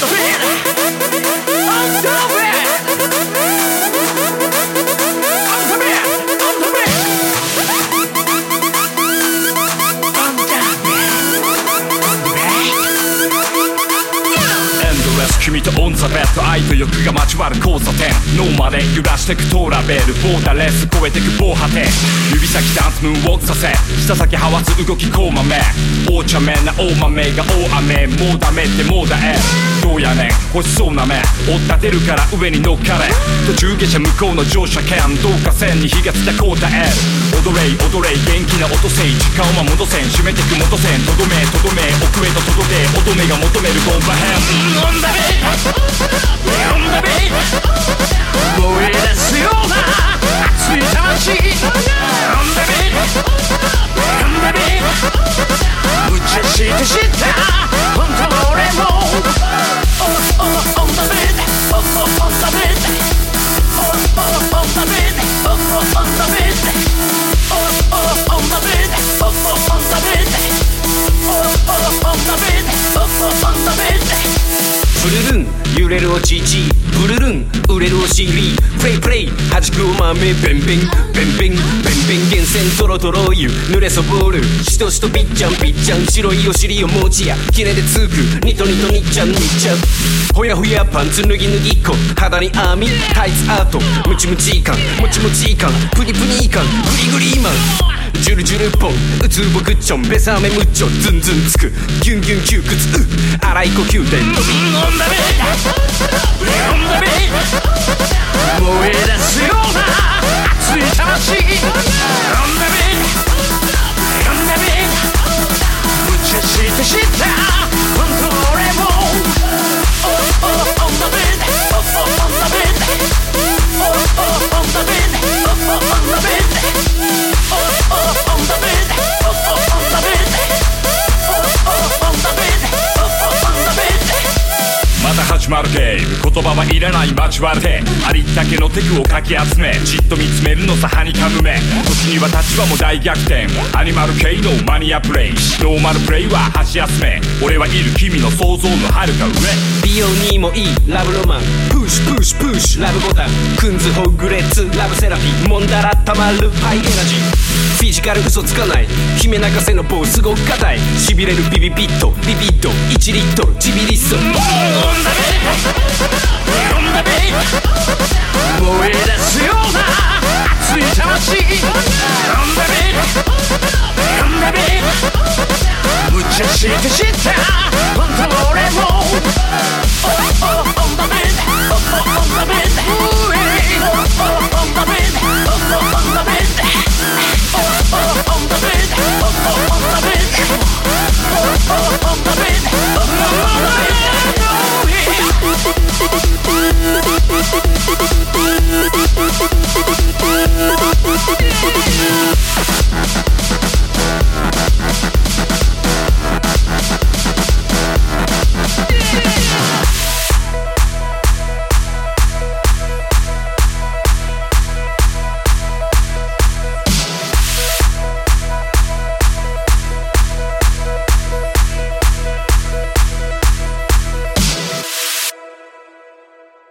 the feeling. 君とオンザベッド愛と欲が交わる交差点。脳まで揺らしてくトラベルボーダーレス超えてく防波堤指先ダンスムーンウォークさせ。下先はわつ動きこまめ。お茶目な大豆が大雨もうダメってもうだえ。どうやねん。欲しそうな目。追っ立てるから上に乗っかれ。途中下車向こうの乗車券どうか線に火がついたこたえ。踊れい踊れい元気な音せい時間は戻せん。締めてく戻せん。とどめとどめ。奥へと届け。乙女が求めるボンバヘン揺れるおちちブルルン売れるお尻。プレイプレイ弾くお豆ベンベンベンベンベンベン源泉トロトロ湯。濡れそぼる。しとしとぴっちゃんぴっちゃん白いお尻を持ちや。キネでつく。ニトニトニッちゃんニッちゃん。ほやほやパンツ脱ぎ脱ぎっこ。肌に網。タイツアート。ムチムチ感もちもち感プニプニ感グリグリマンジュルジュルポン。うつぼくちょんべさめむちょ。ズンズンつく。ギュンギュン窮屈。う。荒い呼吸で。飲み込んだめまるゲーム言葉はいらない交わるてありったけのテクをかき集めじっと見つめるのさはにかむめ時には立場も大逆転アニマル系のマニアプレイノーマルプレイは箸休め俺はいる君の想像のはるか上美容にもいいラブロマン。シュプッシュ。ラブボタンクンズホグレッツラブセラピー。もんだらたまるハイエナジー。フィジカル嘘つかない。姫泣かせの棒すごく硬い。しびれるビビビットビビット1リットル。ちびりっそ。燃え出すような熱い魂。飲んだべ。飲んだべ。むちゃしてし Thank you.